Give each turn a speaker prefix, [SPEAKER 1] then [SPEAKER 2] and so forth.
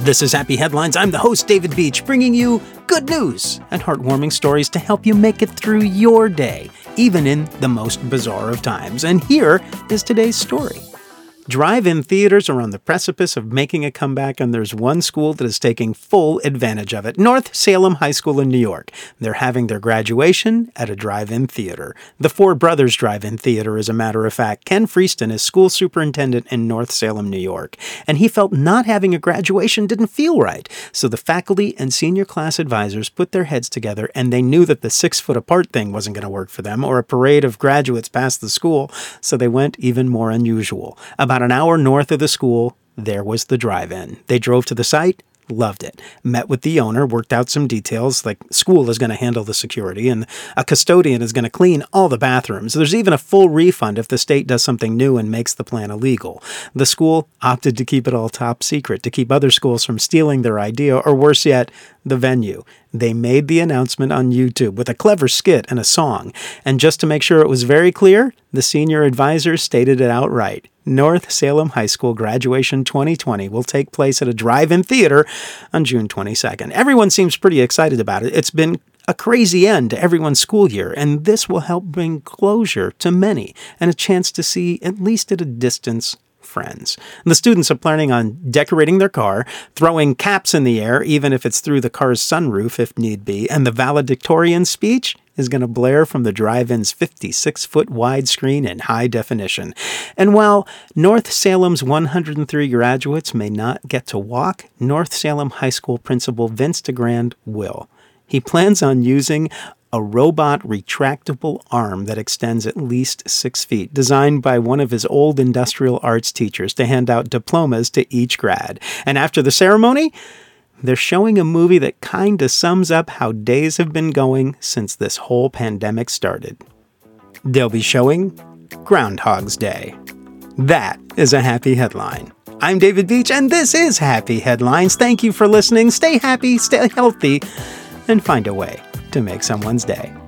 [SPEAKER 1] This is Happy Headlines. I'm the host, David Beach, bringing you good news and heartwarming stories to help you make it through your day, even in the most bizarre of times. And here is today's story. Drive in theaters are on the precipice of making a comeback, and there's one school that is taking full advantage of it North Salem High School in New York. They're having their graduation at a drive in theater. The Four Brothers Drive in Theater, as a matter of fact. Ken Freeston is school superintendent in North Salem, New York, and he felt not having a graduation didn't feel right. So the faculty and senior class advisors put their heads together, and they knew that the six foot apart thing wasn't going to work for them or a parade of graduates past the school, so they went even more unusual. About about an hour north of the school, there was the drive in. They drove to the site, loved it. Met with the owner, worked out some details, like school is going to handle the security and a custodian is going to clean all the bathrooms. There's even a full refund if the state does something new and makes the plan illegal. The school opted to keep it all top secret to keep other schools from stealing their idea, or worse yet, the venue. They made the announcement on YouTube with a clever skit and a song. And just to make sure it was very clear, the senior advisor stated it outright. North Salem High School graduation 2020 will take place at a drive in theater on June 22nd. Everyone seems pretty excited about it. It's been a crazy end to everyone's school year, and this will help bring closure to many and a chance to see, at least at a distance, friends. And the students are planning on decorating their car, throwing caps in the air, even if it's through the car's sunroof if need be, and the valedictorian speech is going to blare from the drive in's 56 foot wide screen in high definition. And while North Salem's 103 graduates may not get to walk, North Salem High School principal Vince DeGrand will. He plans on using a robot retractable arm that extends at least six feet, designed by one of his old industrial arts teachers to hand out diplomas to each grad. And after the ceremony, they're showing a movie that kinda sums up how days have been going since this whole pandemic started. They'll be showing Groundhog's Day. That is a happy headline. I'm David Beach, and this is Happy Headlines. Thank you for listening. Stay happy, stay healthy, and find a way to make someone's day.